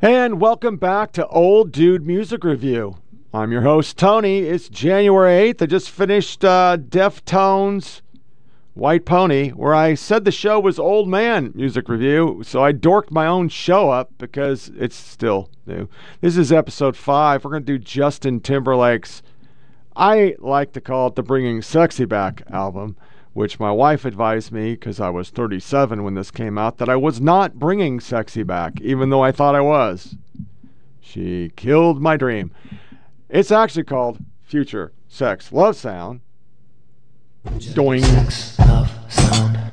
And welcome back to Old Dude Music Review. I'm your host, Tony. It's January 8th. I just finished uh, Deftones White Pony, where I said the show was Old Man Music Review. So I dorked my own show up because it's still new. This is episode five. We're going to do Justin Timberlake's, I like to call it the Bringing Sexy Back album which my wife advised me because I was 37 when this came out that I was not bringing sexy back, even though I thought I was. She killed my dream. It's actually called Future Sex Love Sound. Doing. Sex, love, sound.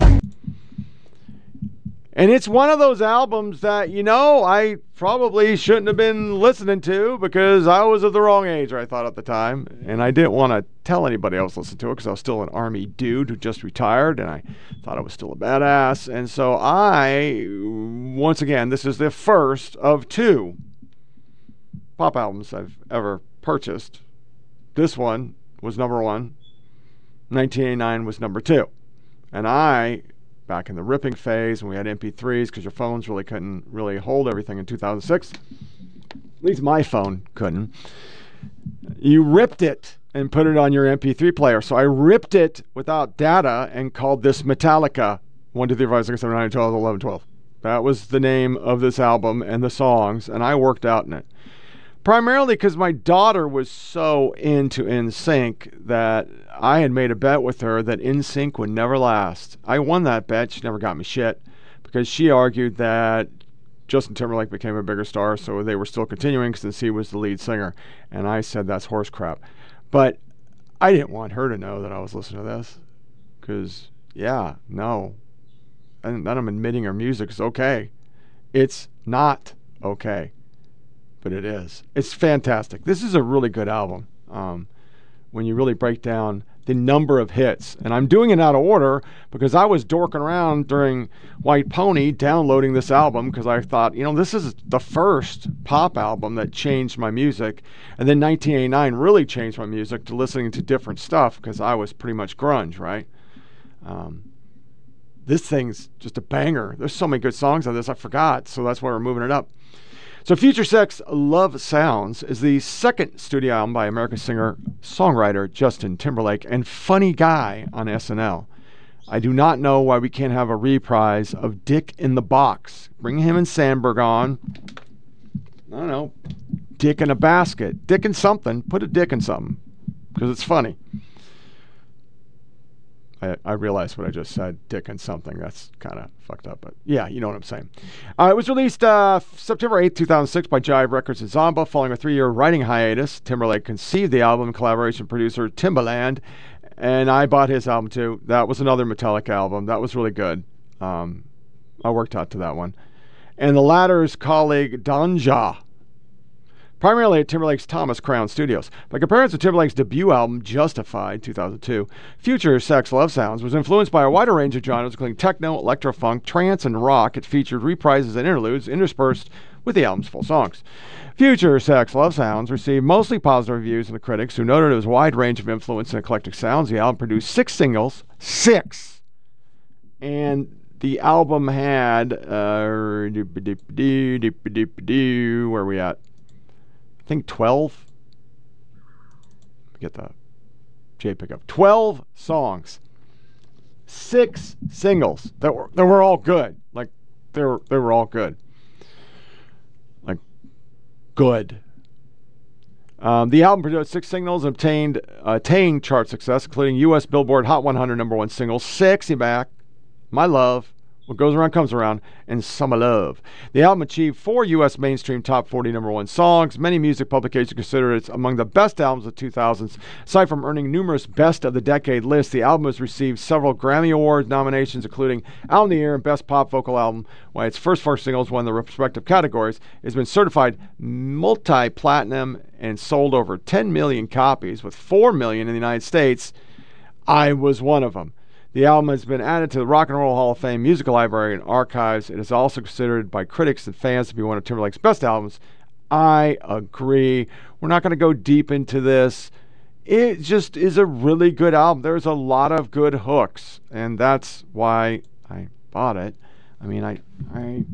And it's one of those albums that, you know, I probably shouldn't have been listening to because I was of the wrong age, or I thought at the time. And I didn't want to tell anybody else listen to it because I was still an army dude who just retired and I thought I was still a badass. And so I, once again, this is the first of two pop albums I've ever purchased. This one was number one, 1989 was number two. And I back in the ripping phase when we had MP3s because your phones really couldn't really hold everything in 2006. At least my phone couldn't. You ripped it and put it on your MP3 player. So I ripped it without data and called this Metallica 1, 2, 3, 4, 5, 6, 7, 9, 12, 11, 12. That was the name of this album and the songs, and I worked out in it primarily because my daughter was so into NSYNC that I had made a bet with her that NSYNC would never last. I won that bet. She never got me shit because she argued that Justin Timberlake became a bigger star, so they were still continuing since he was the lead singer. And I said that's horse crap. But I didn't want her to know that I was listening to this because, yeah, no. And then I'm admitting her music is okay. It's not okay but it is. It's fantastic. This is a really good album. Um, when you really break down the number of hits, and I'm doing it out of order because I was dorking around during White Pony downloading this album because I thought, you know, this is the first pop album that changed my music, and then 1989 really changed my music to listening to different stuff because I was pretty much grunge, right? Um, this thing's just a banger. There's so many good songs on this, I forgot, so that's why we're moving it up. So, Future Sex Love Sounds is the second studio album by American singer songwriter Justin Timberlake and funny guy on SNL. I do not know why we can't have a reprise of Dick in the Box. Bring him and Samberg on. I don't know. Dick in a basket. Dick in something. Put a dick in something because it's funny. I, I realize what I just said, dick and something. That's kind of fucked up, but yeah, you know what I'm saying. Uh, it was released uh, September 8, 2006 by Jive Records and Zomba. Following a three year writing hiatus, Timberlake conceived the album in collaboration producer Timbaland, and I bought his album too. That was another Metallica album. That was really good. Um, I worked out to that one. And the latter's colleague Danja primarily at Timberlake's Thomas Crown Studios. By comparison to Timberlake's debut album, Justified, 2002, Future Sex Love Sounds was influenced by a wider range of genres, including techno, electro-funk, trance, and rock. It featured reprises and interludes interspersed with the album's full songs. Future Sex Love Sounds received mostly positive reviews from the critics, who noted it was wide range of influence and eclectic sounds. The album produced six singles, six, and the album had uh, where are we at? I think 12. Get the J pickup. 12 songs. Six singles that were that were all good. Like they were they were all good. Like good. Um, the album produced six singles and obtained attained chart success, including U.S. Billboard Hot 100 number one single, "Sexy Back," "My Love," What goes around comes around, and Summer Love. The album achieved four U.S. mainstream top 40 number one songs. Many music publications consider it among the best albums of the 2000s. Aside from earning numerous Best of the Decade lists, the album has received several Grammy Award nominations, including Album of the Year and Best Pop Vocal Album, while its first four singles won the respective categories. It has been certified multi platinum and sold over 10 million copies, with 4 million in the United States. I was one of them. The album has been added to the Rock and Roll Hall of Fame Musical Library and Archives. It is also considered by critics and fans to be one of Timberlake's best albums. I agree. We're not going to go deep into this. It just is a really good album. There's a lot of good hooks, and that's why I bought it. I mean, I, I,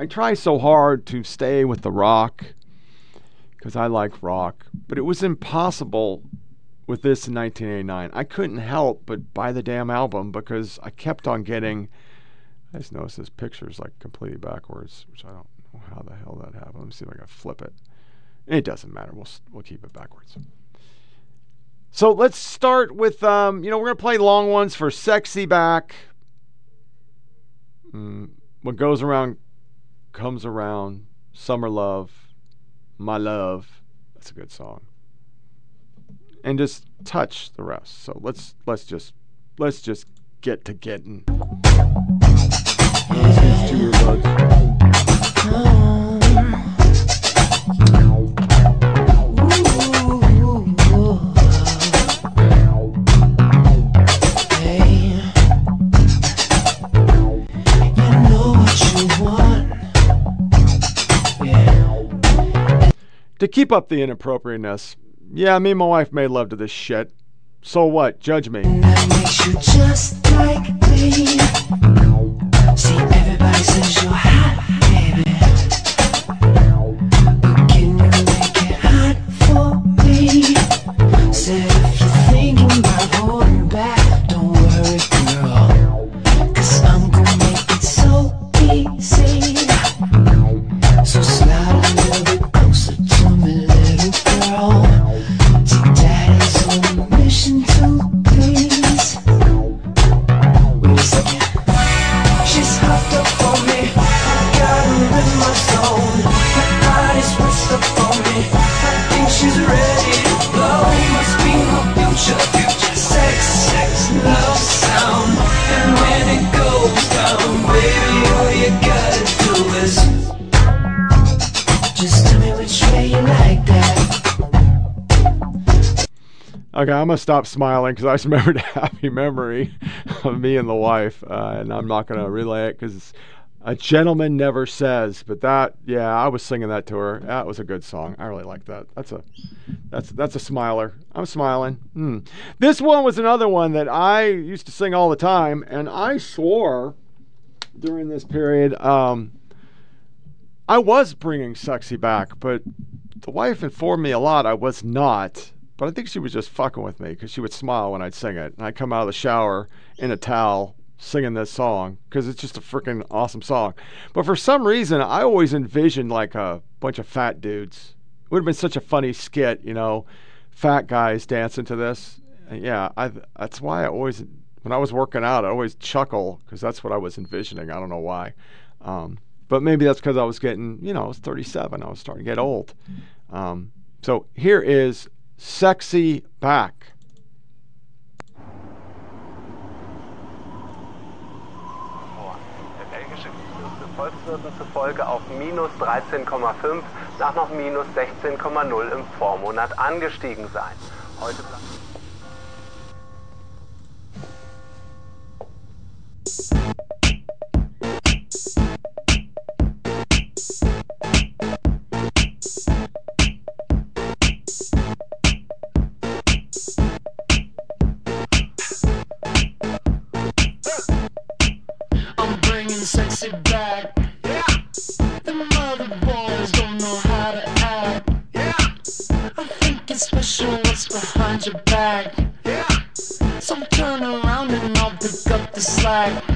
I try so hard to stay with the rock because I like rock, but it was impossible with this in 1989. I couldn't help but buy the damn album because I kept on getting. I just noticed this picture is like completely backwards, which I don't know how the hell that happened. Let me see if I can flip it. It doesn't matter. We'll we'll keep it backwards. So let's start with um, you know we're gonna play long ones for "Sexy Back." Mm, what goes around comes around. Summer love, my love. That's a good song. And just touch the rest. So let's let's just let's just get to getting. To keep up the inappropriateness, yeah, me and my wife made love to this shit. So what? Judge me. Makes you just like me. See, everybody says you're Okay, I'm gonna stop smiling because I just remembered a happy memory of me and the wife, uh, and I'm not gonna relay it because a gentleman never says. But that, yeah, I was singing that to her. That was a good song. I really like that. That's a, that's that's a smiler. I'm smiling. Hmm. This one was another one that I used to sing all the time, and I swore during this period. Um, I was bringing sexy back, but the wife informed me a lot I was not. But I think she was just fucking with me because she would smile when I'd sing it. And I'd come out of the shower in a towel singing this song because it's just a freaking awesome song. But for some reason, I always envisioned like a bunch of fat dudes. It would have been such a funny skit, you know, fat guys dancing to this. And yeah, I, that's why I always, when I was working out, I always chuckle because that's what I was envisioning. I don't know why. Um, but maybe that's because I was getting, you know, I was 37. I was starting to get old. Um, so here is Sexy Back. Der belgische Fürste Volkswirten zufolge auf minus 13,5 nach noch minus 16,0 im Vormonat angestiegen sein. Heute bleibt up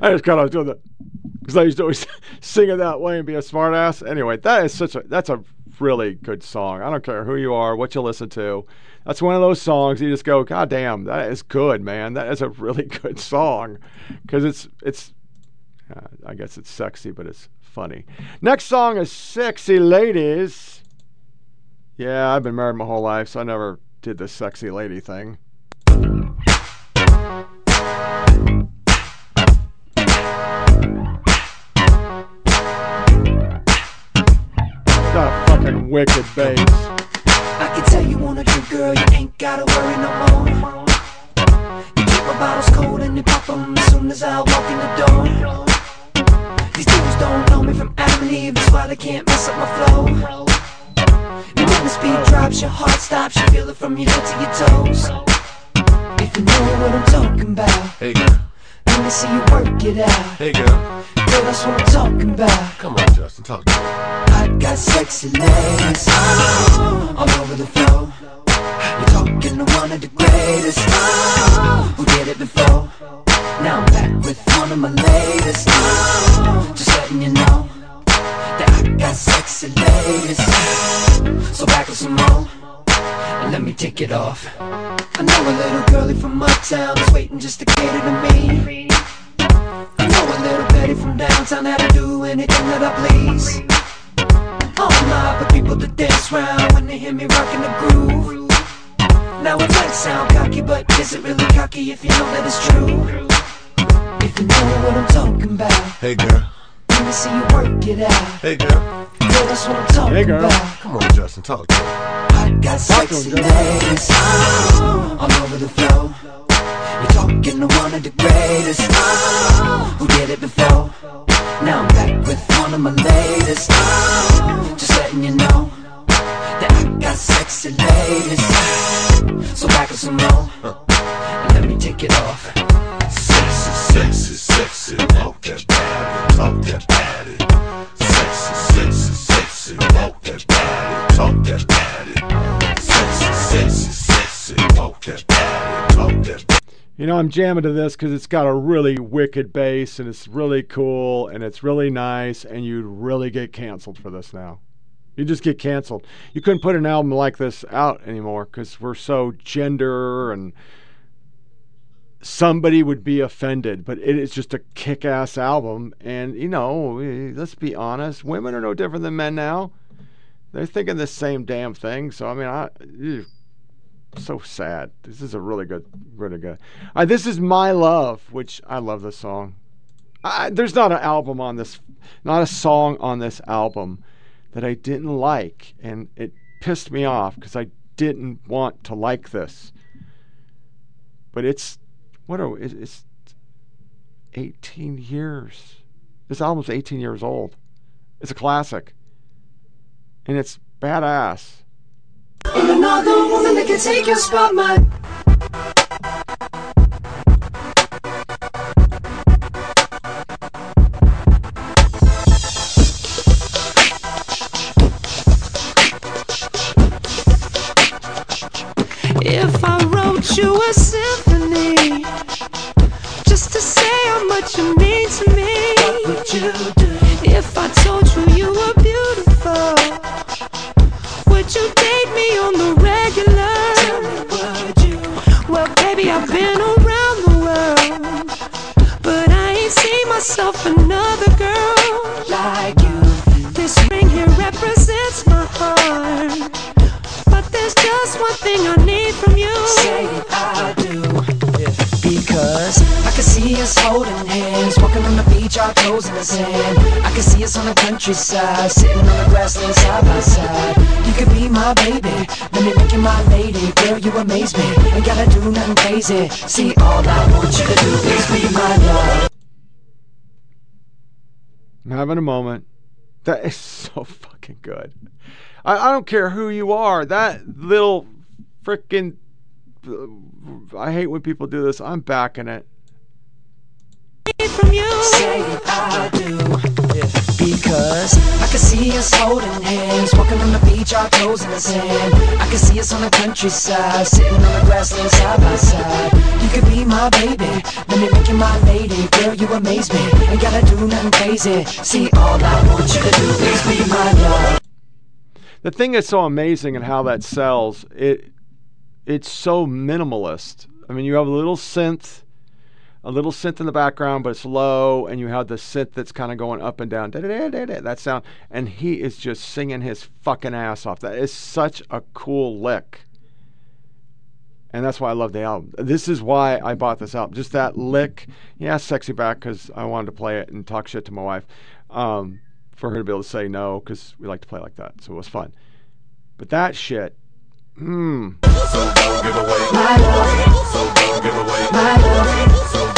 I just kind of doing that because I used to always sing it that way and be a smartass. Anyway, that is such a that's a really good song. I don't care who you are, what you listen to. That's one of those songs you just go, God damn, that is good, man. That is a really good song because it's it's uh, I guess it's sexy, but it's funny. Next song is Sexy Ladies. Yeah, I've been married my whole life, so I never did the sexy lady thing. Wicked bass. I can tell you wanna drink, girl, you ain't gotta worry no more. You keep my bottles cold and you pop 'em as soon as I walk in the door. These dudes don't know me from Adam and Eve, that's why they can't mess up my flow. And when the speed drops, your heart stops, you feel it from your head to your toes. If you know what I'm talking about, Hey girl, let me see you work it out. hey girl, Girl, that's what I'm talking about. come on, Justin, talk to me. Got sexy legs oh, all over the floor. You're talking to one of the greatest oh, who did it before. Now I'm back with one of my latest. Oh, just letting you know that I got sexy ladies. So back with some more and let me take it off. I know a little girlie from uptown is waiting just to cater to me. I know a little Betty from downtown that'll do anything that I please. Oh my, but people to dance round when they hear me rocking the groove. Now it might sound cocky, but is it really cocky if you know that it's true? If you know what I'm talking about, Hey girl, let me see you work it out. hey girl, Girl, that's what I'm talking Hey, girl. about. come on, Justin, talk to me. I got sexy Justin. ladies oh, all over the floor. You're talking to one of the greatest oh, who did it before. Now I'm back with one of my latest oh, just letting you know that I got sexy ladies. So back with some more and let me take it off. Sexy, sexy, sexy, walk that body, talk that body. Sexy, sexy, sexy, walk that body, talk that body. Sexy, sexy, sexy, walk that body, talk that body. You know, I'm jamming to this because it's got a really wicked bass and it's really cool and it's really nice, and you'd really get canceled for this now. You just get canceled. You couldn't put an album like this out anymore because we're so gender and somebody would be offended. But it is just a kick ass album. And, you know, let's be honest women are no different than men now. They're thinking the same damn thing. So, I mean, I. so sad. This is a really good, really good. Uh, this is My Love, which I love this song. I, there's not an album on this, not a song on this album that I didn't like, and it pissed me off because I didn't want to like this. But it's what are it's 18 years. This album's 18 years old. It's a classic, and it's badass. Another woman that can take your spot, crazy. See, all I want you to do is be my love. I'm having a moment. That is so fucking good. I, I don't care who you are. That little freaking. I hate when people do this. I'm backing it. from you. Say I do. Because I can see us holding hands, walking on the beach, our toes in the sand. I can see us on the countryside, sitting on the grassland side by side. You could be my baby, let me make you my lady. Girl, you amaze me, ain't gotta do nothing crazy. See, all I want you to do is be my love. The thing that's so amazing and how that sells, it it's so minimalist. I mean, you have a little synth, a little synth in the background, but it's low, and you have the synth that's kind of going up and down. That sound, and he is just singing his fucking ass off. That is such a cool lick, and that's why I love the album. This is why I bought this album. Just that lick, yeah, sexy back because I wanted to play it and talk shit to my wife, um, for her to be able to say no because we like to play like that, so it was fun. But that shit, hmm. So don't give away. My love, So don't give away. my love. So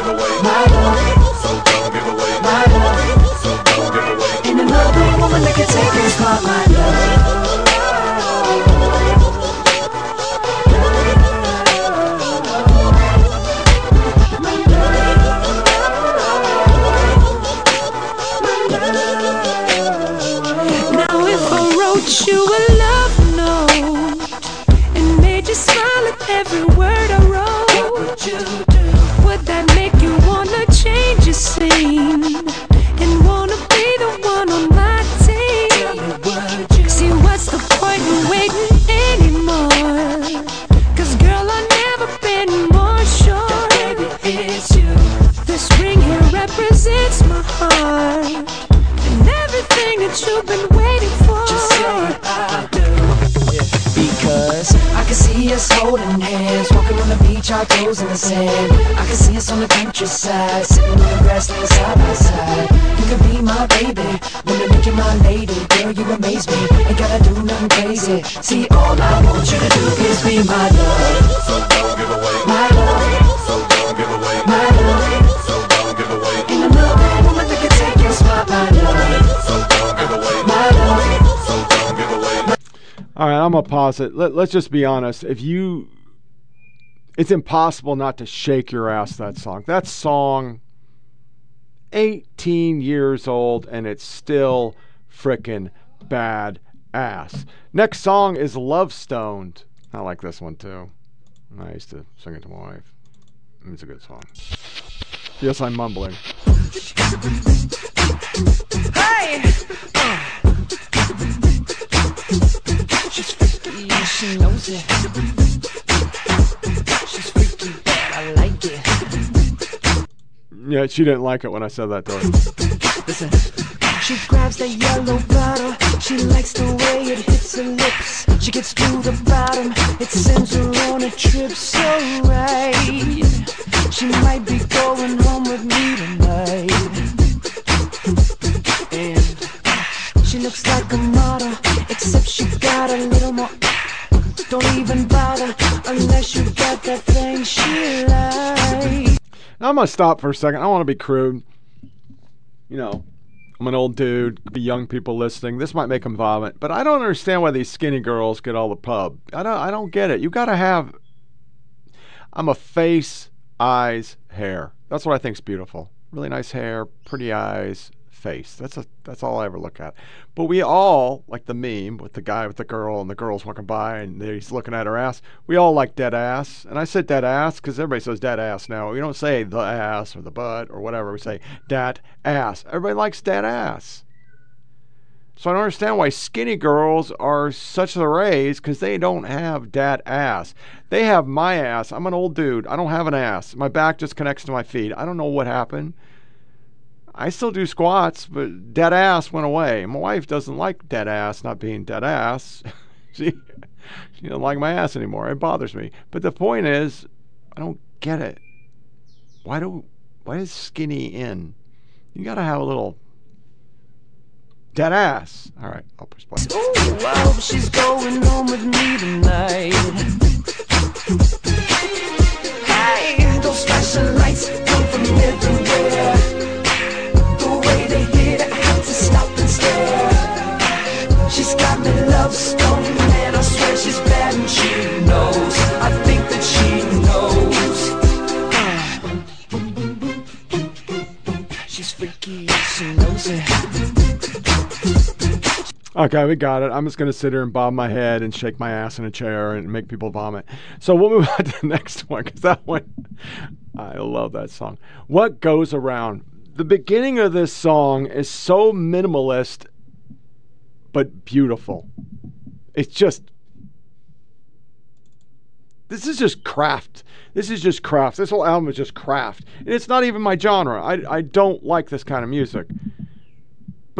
give away. My love, So don't give away. my love. So don't give away. Ain't another woman that can take your spot, my love. Let, let's just be honest. If you, it's impossible not to shake your ass. That song. That song, 18 years old, and it's still frickin' bad ass. Next song is Love Stoned. I like this one too. I used to sing it to my wife. It's a good song. Yes, I'm mumbling. Yeah, she knows it. She's freaky I like it. Yeah, she didn't like it when I said that to her. Listen. She grabs that yellow bottle. She likes the way it hits her lips. She gets to the bottom. It sends her on a trip so right. She might be going home with me tonight. And she looks like a model, except she got you got that thing she likes. I'm gonna stop for a second. I want to be crude. You know, I'm an old dude. Be young people listening. This might make them vomit, but I don't understand why these skinny girls get all the pub. I don't. I don't get it. You gotta have. I'm a face, eyes, hair. That's what I think's beautiful. Really nice hair, pretty eyes, face. That's a. That's all I ever look at. But we all like the meme with the guy with the girl and the girl's walking by and he's looking at her ass. We all like dead ass, and I said dead ass because everybody says dead ass now. We don't say the ass or the butt or whatever. We say dat ass. Everybody likes dead ass. So I don't understand why skinny girls are such the rays because they don't have dat ass. They have my ass. I'm an old dude. I don't have an ass. My back just connects to my feet. I don't know what happened. I still do squats, but dead ass went away. My wife doesn't like dead ass not being dead ass. she she doesn't like my ass anymore. It bothers me. But the point is, I don't get it. Why do why is skinny in? You gotta have a little dead ass. All right, I'll push play. Oh, I hope she's going home with me tonight. Hey, those lights come from everywhere. Okay, we got it. I'm just gonna sit here and bob my head and shake my ass in a chair and make people vomit. So we'll move on to the next one because that one, I love that song. What goes around? The beginning of this song is so minimalist, but beautiful. It's just this is just craft. This is just craft. This whole album is just craft. And it's not even my genre. I, I don't like this kind of music.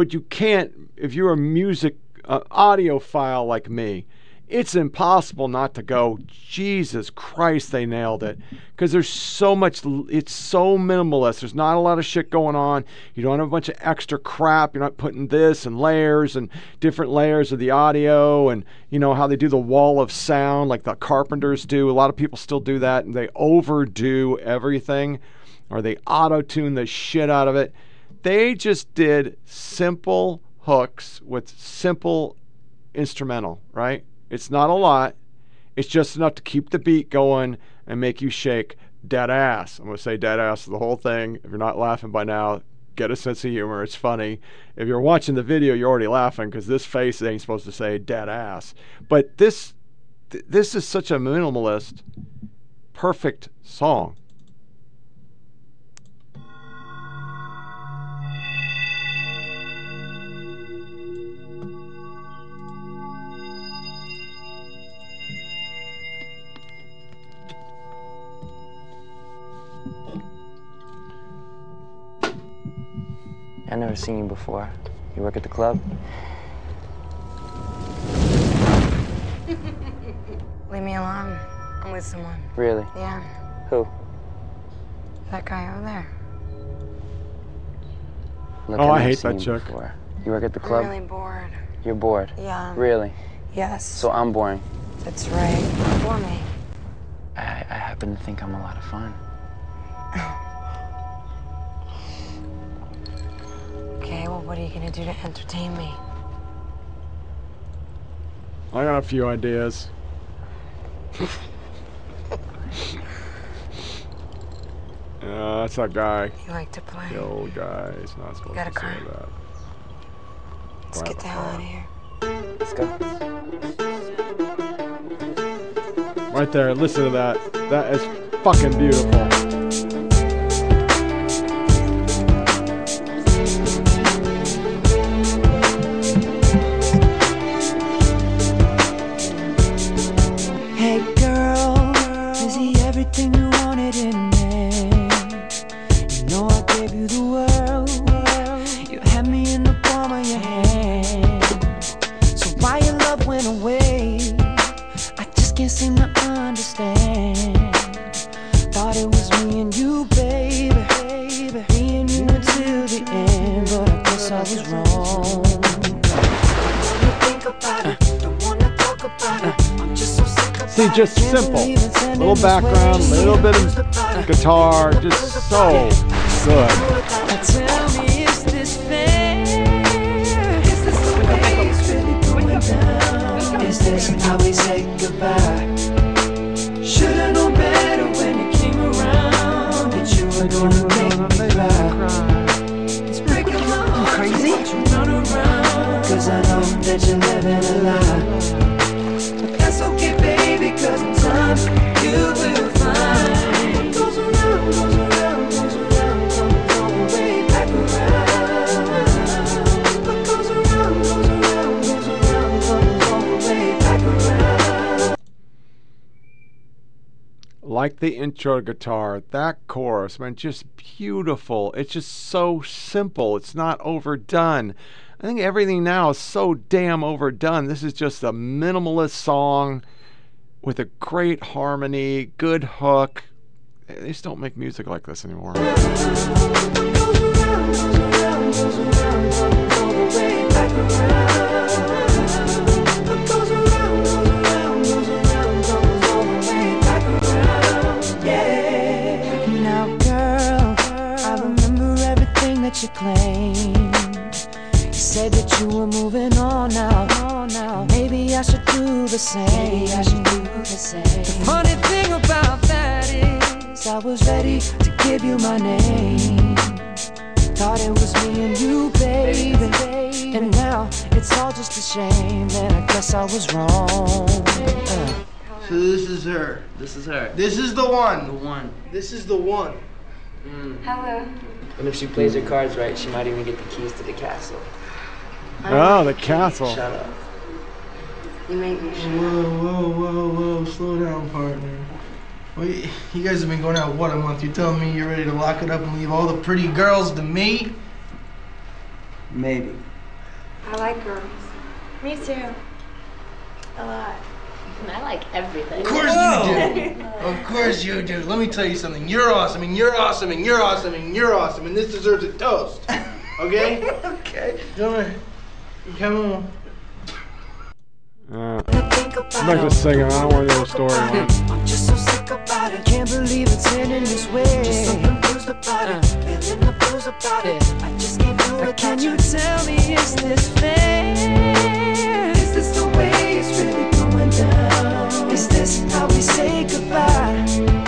But you can't, if you're a music uh, audiophile like me, it's impossible not to go, Jesus Christ, they nailed it. Because there's so much, it's so minimalist. There's not a lot of shit going on. You don't have a bunch of extra crap. You're not putting this and layers and different layers of the audio and, you know, how they do the wall of sound like the Carpenters do. A lot of people still do that and they overdo everything or they auto tune the shit out of it. They just did simple hooks with simple instrumental, right? It's not a lot. It's just enough to keep the beat going and make you shake dead ass. I'm going to say dead ass the whole thing. If you're not laughing by now, get a sense of humor. It's funny. If you're watching the video, you're already laughing because this face ain't supposed to say dead ass. But this, th- this is such a minimalist, perfect song. I've never seen you before. You work at the club? Leave me alone. I'm with someone. Really? Yeah, Who? that guy over there. Look, Oh, I've I hate that you chick. Before. You work at the I'm club? really bored. You're bored. Yeah. Really? Yes. So I'm boring. That's right. For me. I, I happen to think I'm a lot of fun. what are you gonna do to entertain me? I got a few ideas. Uh, that's that guy. You like to play? The old guy. He's not supposed got a to car? say that. Let's get the hell out of here. Let's go. Right there. Listen to that. That is fucking beautiful. Guitar, just so good. Tell me, is this fair? Is this the way it's really going down? Is this how we say goodbye? Should've known better when you came around that you were gonna make me cry. It's breaking my heart. Crazy? You run around, cause I know that you're living a lie. Like the intro guitar, that chorus, man, just beautiful. It's just so simple. It's not overdone. I think everything now is so damn overdone. This is just a minimalist song with a great harmony, good hook. They just don't make music like this anymore. Everything you claimed. You said that you were moving on now. now. Maybe I should do the same. Maybe I should do the same. The funny thing about that is, I was ready to give you my name. Thought it was me and you, baby. And now it's all just a shame. And I guess I was wrong. Uh. So this is her. This is her. This is the one. The one. This is the one. Hello. And if she plays her cards right, she might even get the keys to the castle. Oh, the castle. Shut up. You make me sure. Whoa, whoa, whoa, whoa. Slow down, partner. Wait, you guys have been going out, what, a month? You're telling me you're ready to lock it up and leave all the pretty girls to me? Maybe. I like girls. Me too. A lot. I like everything. Of course you do. Of course you do. Let me tell you something. You're awesome, and you're awesome, and you're awesome, and you're awesome, and this deserves a toast. Okay? Okay. Come on. Come on. Uh, I'm not just singing. I don't want to know the story. I'm just so sick about it. Can't believe it's ending this way. Just so confused about it. Feeling the blues about it. I just can't do it. Can you tell me, is this fair? Is this the way it's really going Is this how we say goodbye?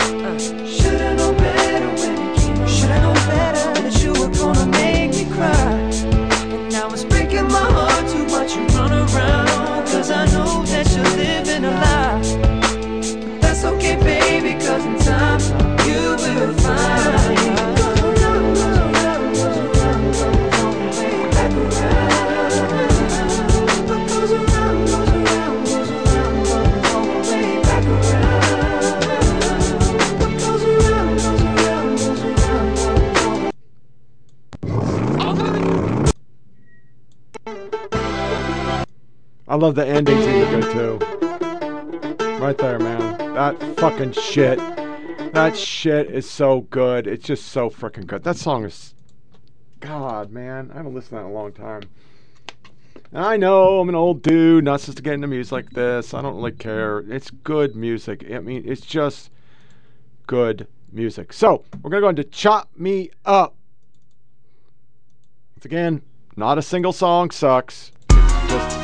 I love the endings even good too. Right there, man. That fucking shit. That shit is so good. It's just so freaking good. That song is. God, man. I haven't listened to that in a long time. And I know I'm an old dude, not supposed to get into music like this. I don't really care. It's good music. I mean, it's just good music. So, we're going to go into Chop Me Up. Once again, not a single song sucks. It's just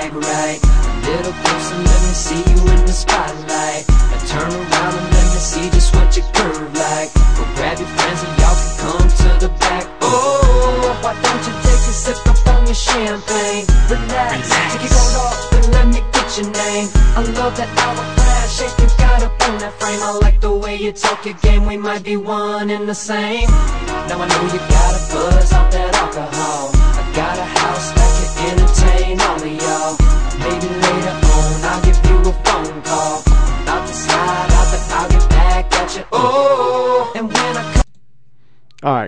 see you in the spotlight. Now turn around and let me see just what you curve like. Go grab your friends and y'all can come to the back. Oh, why don't you take a sip up on your champagne? Relax, take your coat off and let me get your name. I love that hourglass shape you got up on that frame. I like the way you talk your game, we might be one and the same. Now I know you got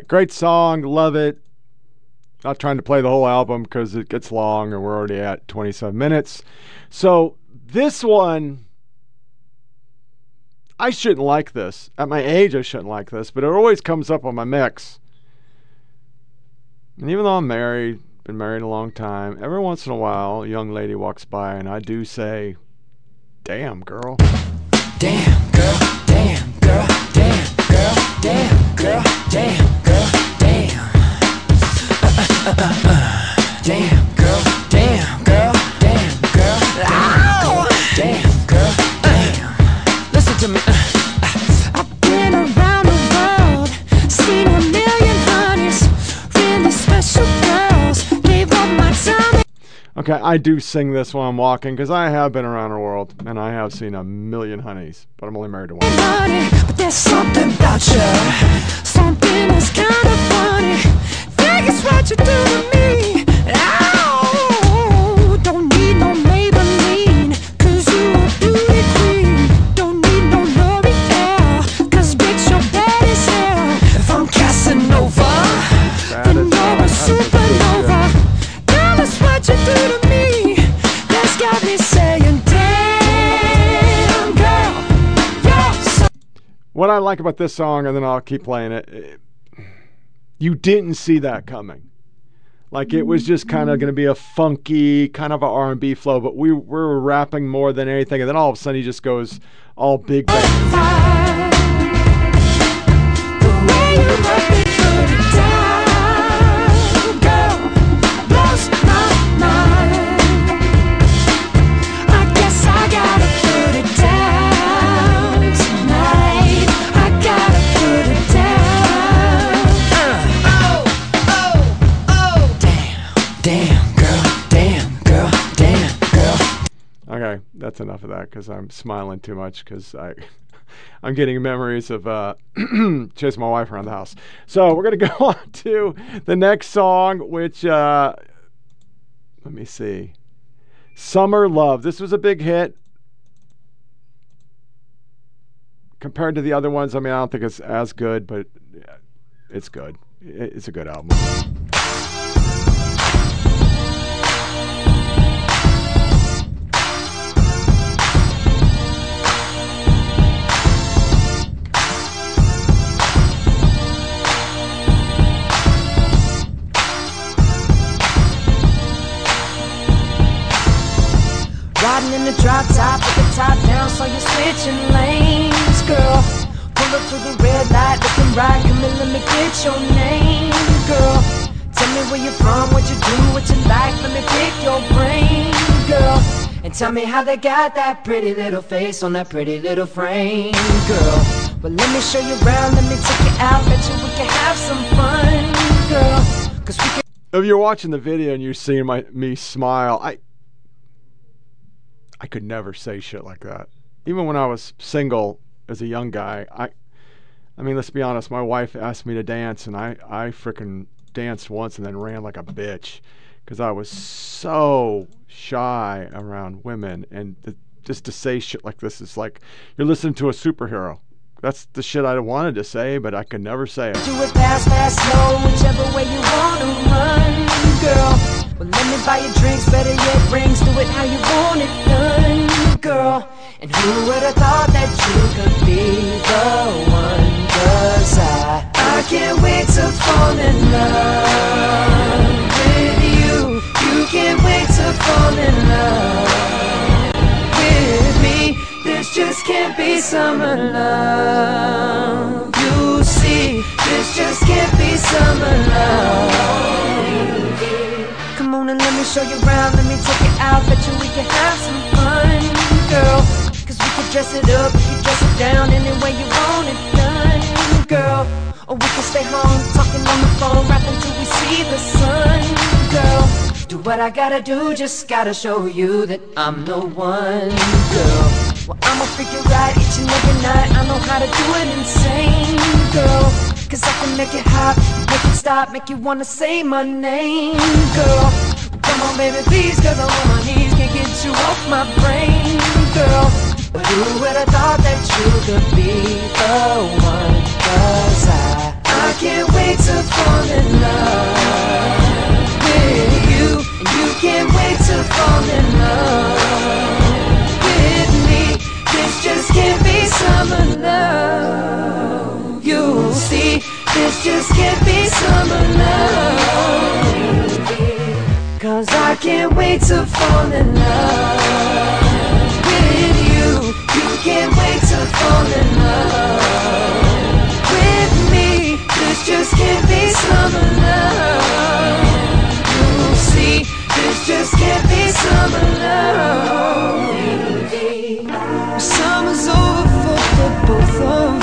right, great song, love it. Not trying to play the whole album because it gets long and we're already at 27 minutes. So this one, I shouldn't like this. At my age, I shouldn't like this, but it always comes up on my mix. And even though I'm married, been married a long time, every once in a while, a young lady walks by and I do say, "Damn, girl." Damn, girl, damn, girl, damn, girl, damn, girl, damn, girl. Damn, girl, damn, girl, damn, girl, damn, damn, girl, damn. Listen to me. I've been around the world, seen a million honeys, really special girls. Gave up my time. Okay, I do sing this while I'm walking because I have been around the world and I have seen a million honeys, but I'm only married to one. Honey, but there's something about you, something that's kind of funny. What you do to me. Ow, don't need no Maybelline, 'cause you a beauty queen. Don't need no L'Oreal, 'cause bitch, you're bad as hell. If I'm Casanova, That Then is, you're a that is a good supernova. shit. Girl, that's what you do to me. That's got me saying, damn, girl, you're so What I like about this song, and then I'll keep playing it, you didn't see that coming. Like it was just kind of going to be a funky kind of a R&B flow, but we, we were rapping more than anything, and then all of a sudden he just goes all big bang. That's enough of that because I'm smiling too much because I. I'm getting memories of uh, chasing my wife around the house. So we're gonna go on to the next song, which uh, let me see, "Summer Love." This was a big hit compared to the other ones. I mean, I don't think it's as good, but it's good. It's a good album. Drop top with the top down, so you're switching lanes, girl. Pull up to the red light, looking right, come in, let me get your name, girl. Tell me where you're from, what you do, what you like, let me pick your brain, girl. And tell me how they got that pretty little face on that pretty little frame, girl. Well, let me show you around, let me take you out, bet you we can have some fun, girl. Cause we can If you're watching the video and you're seeing my me smile, I I could never say shit like that. Even when I was single as a young guy, I I mean, let's be honest, my wife asked me to dance and I I freaking danced once and then ran like a bitch cuz I was so shy around women and just to say shit like this is like you're listening to a superhero. That's the shit I wanted to say, but I could never say it. Do it fast, fast, slow, whichever way you wanna run, girl. Well, let me buy you drinks, better yet, rings. Do it how you want it done, girl. And who would have thought that you could be the one? Cause I, I can't wait to fall in love with you. You can't wait to fall in love with me. This just can't be summer love. You see, this just can't be summer love. Come on and let me show you around, let me take it out, bet you we can have some fun, girl. Cause we could dress it up, we could dress it down any way you want it done, girl. Or we can stay home, talking on the phone, rapping till we see the sun, girl. Do what I gotta do, just gotta show you that I'm the one, girl. Well, I'ma figure out each and every night, I know how to do it insane, girl. Cause I can make it hot, make it stop, make you wanna say my name, girl. Come on, baby, please, cause I'm on my knees, can't get you off my brain, girl. But who would have thought that you could be the one? Cause I, I can't wait to fall in love with you. You can't wait to fall in love with me. This just can't be summer just can't be summer love. Cause I can't wait to fall in love with you. You can't wait to fall in love with me. This just can't be summer love. You'll see, this just can't be summer love. Summer's over for both of us.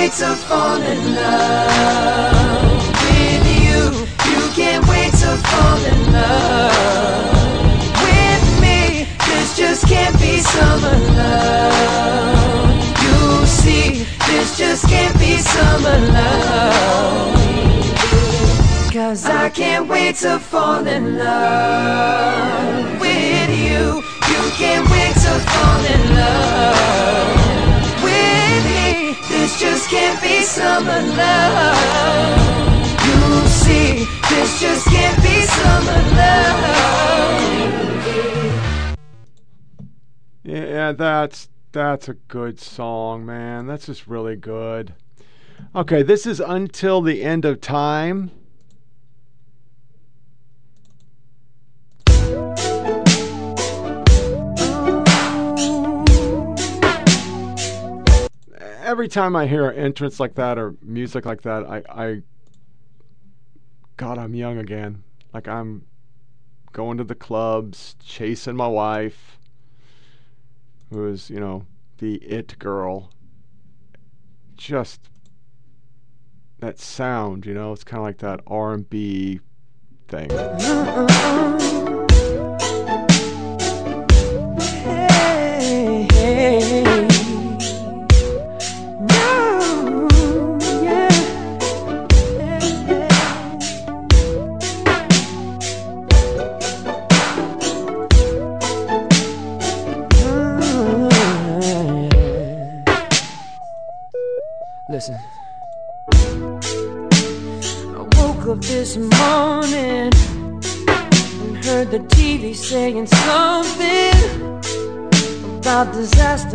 Wait to fall in love with you. You can't wait to fall in love with me. This just can't be summer love. You see, this just can't be summer love. Cause I can't wait to fall in love with you. You can't wait to fall in love. This just can't be summer love. You see, this just can't be summer love. Yeah, that's that's a good song, man. That's just really good. Okay, this is until the end of time. Every time I hear an entrance like that or music like that, I, I God, I'm young again. Like I'm going to the clubs, chasing my wife, who was, you know, the it girl. Just that sound, you know, it's kind of like that R&B thing. Uh-uh.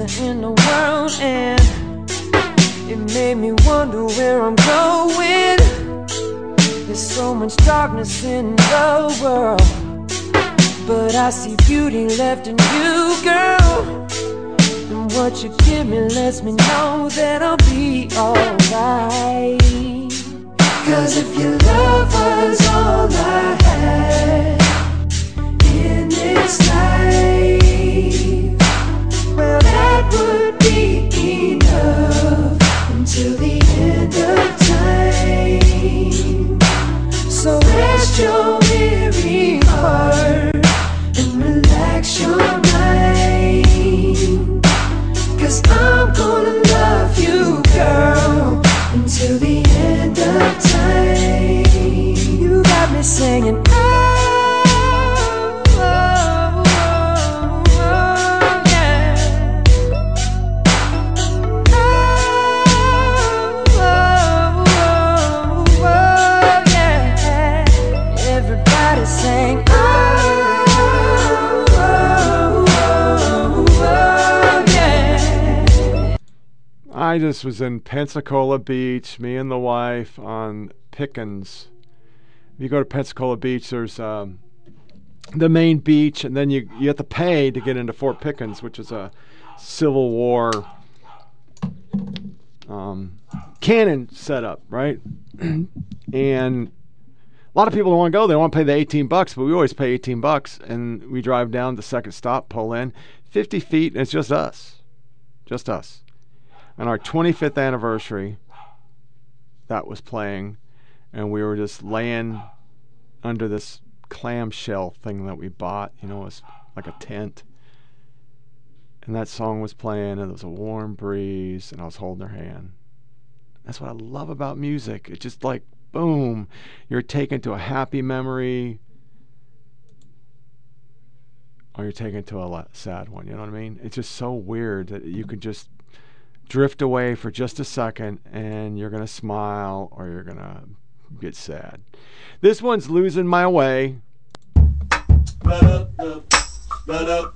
In the world, and it made me wonder where I'm going. There's so much darkness in the world, but I see beauty left in you, girl. And what you give me lets me know that I'll be alright. Cause if your love was all I had in this life, well, that would be enough until the end of time. So rest your weary heart and relax your mind. Cause I'm gonna love you, girl, until the end of time. You got me singing. I just was in Pensacola Beach, me and the wife on Pickens. If you go to Pensacola Beach, there's um, the main beach, and then you you have to pay to get into Fort Pickens, which is a Civil War um, cannon setup, right? and a lot of people don't want to go. They want to pay the 18 bucks, but we always pay 18 bucks, and we drive down the second stop, pull in, 50 feet, and it's just us, just us on our 25th anniversary that was playing and we were just laying under this clamshell thing that we bought you know it was like a tent. And that song was playing and there was a warm breeze and i was holding her hand. That's what i love about music. It's just like boom you're taken to a happy memory or you're taken to a sad one you know what i mean? It's just so weird that you can just drift away for just a second and you're going to smile or you're going to get sad. This one's Losing My Way.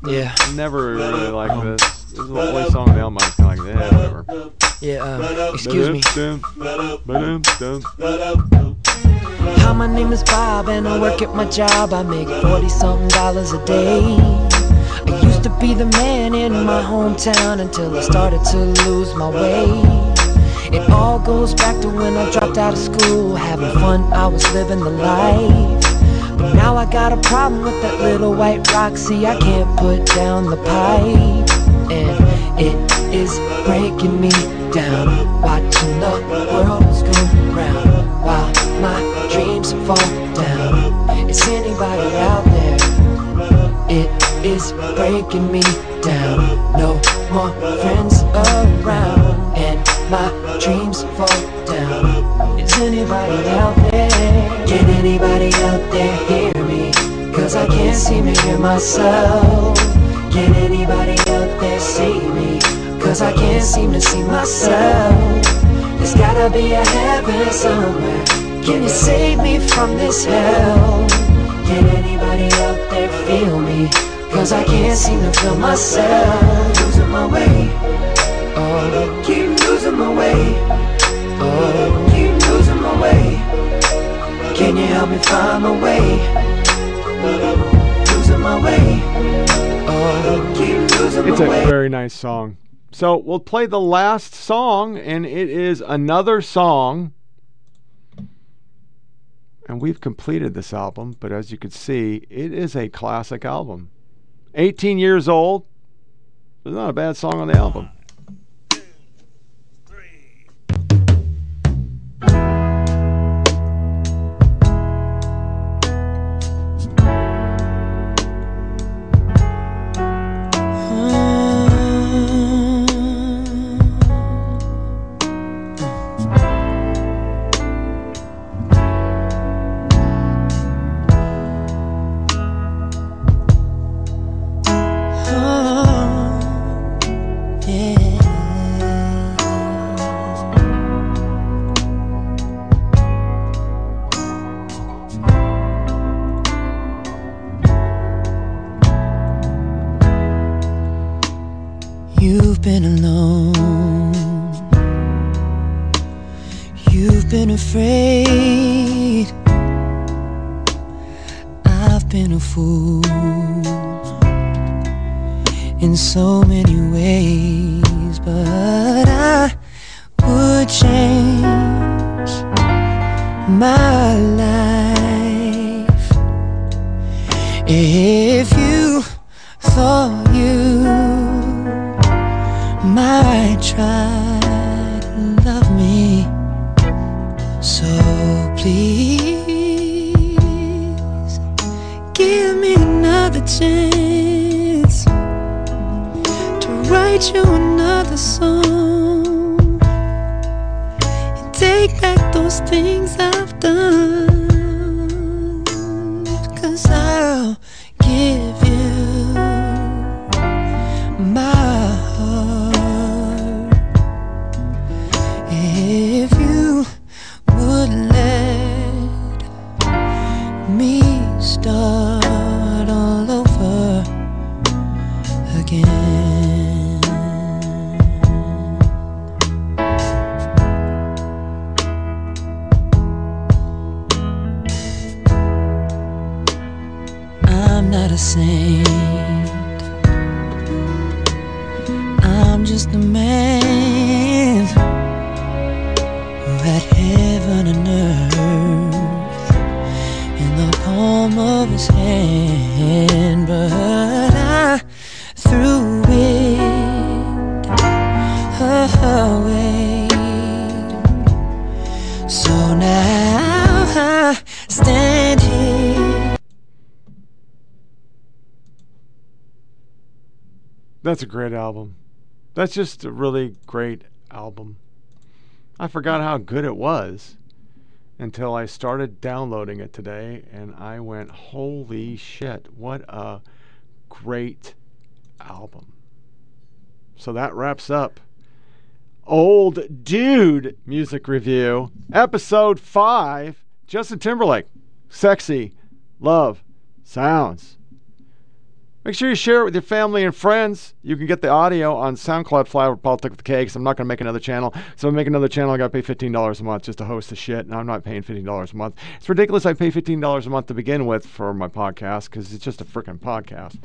Yeah. Never really like this. This is the only song on the album I was kind of like, eh, whatever. Yeah, uh, excuse me. Hi, my name is Bob and I work at my job. I make 40 something dollars a day. I used to be the man in my hometown until I started to lose my way. It all goes back to when I dropped out of school. Having fun, I was living the life. But now I got a problem with that little white rock. See, I can't put down the pipe. And it is breaking me down. Watching the world go round while my dreams fall down. Is anybody out there? Is breaking me down. No more friends around, and my dreams fall down. Is anybody out there? Can anybody out there hear me? Cause I can't seem to hear myself. Can anybody out there see me? Cause I can't seem to see myself. There's gotta be a heaven somewhere. Can you save me from this hell? Can anybody out there feel me? Cause I can't seem to feel myself. Losing my way. Oh, keep losing my way. Oh, keep losing my way. Can you help me find my way? Losing my way. Oh, keep losing It's my a very nice song. So we'll play the last song, and it is another song. And we've completed this album, but as you can see, it is a classic album. 18 years old. There's not a bad song on the album. I'll great album. That's just a really great album. I forgot how good it was until I started downloading it today and I went, holy shit, what a great album. So that wraps up Old Dude Music Review, Episode 5 Justin Timberlake, Sexy, Love, Sounds. Make sure you share it with your family and friends. You can get the audio on SoundCloud Flyover Politics with the Cakes. I'm not going to make another channel. So I make another channel, I got to pay $15 a month just to host the shit. And I'm not paying $15 a month. It's ridiculous I pay $15 a month to begin with for my podcast because it's just a freaking podcast.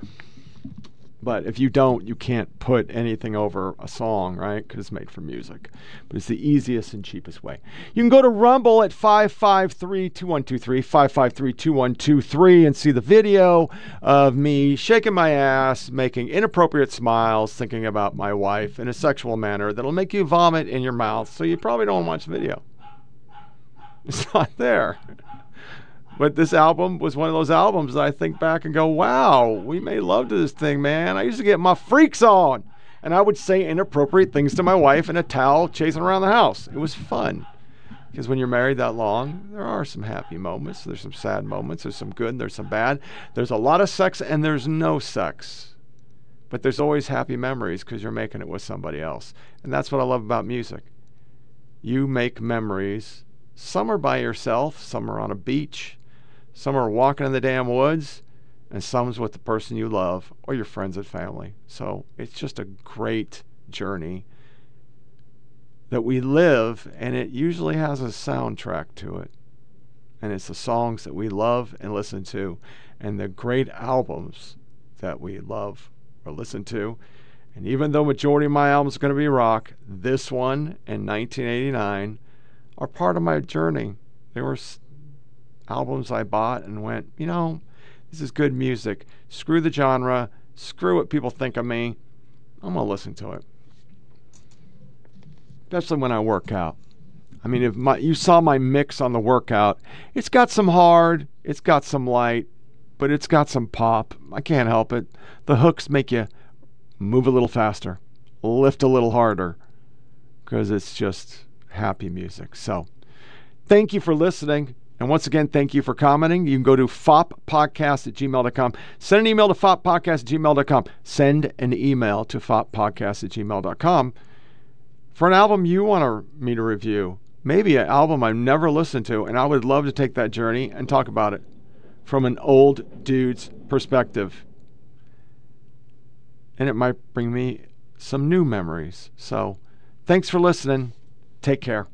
But if you don't, you can't put anything over a song, right? Because it's made for music. But it's the easiest and cheapest way. You can go to Rumble at 553 2123, 553 2123, and see the video of me shaking my ass, making inappropriate smiles, thinking about my wife in a sexual manner that'll make you vomit in your mouth. So you probably don't watch the video. It's not there. But this album was one of those albums that I think back and go, wow, we made love to this thing, man. I used to get my freaks on. And I would say inappropriate things to my wife in a towel chasing around the house. It was fun. Because when you're married that long, there are some happy moments, there's some sad moments, there's some good, there's some bad. There's a lot of sex and there's no sex. But there's always happy memories because you're making it with somebody else. And that's what I love about music. You make memories. Some are by yourself, some are on a beach, some are walking in the damn woods, and some's with the person you love or your friends and family. So it's just a great journey that we live, and it usually has a soundtrack to it. And it's the songs that we love and listen to, and the great albums that we love or listen to. And even though majority of my albums are going to be rock, this one in 1989 are part of my journey. They were albums I bought and went, you know, this is good music. Screw the genre. Screw what people think of me. I'm going to listen to it. Especially when I work out. I mean, if my, you saw my mix on the workout, it's got some hard, it's got some light, but it's got some pop. I can't help it. The hooks make you move a little faster, lift a little harder, because it's just happy music. So, thank you for listening. And once again, thank you for commenting. You can go to foppodcast at gmail.com. Send an email to foppodcast at gmail.com. Send an email to foppodcast at gmail.com for an album you want me to review. Maybe an album I've never listened to, and I would love to take that journey and talk about it from an old dude's perspective. And it might bring me some new memories. So, thanks for listening. Take care.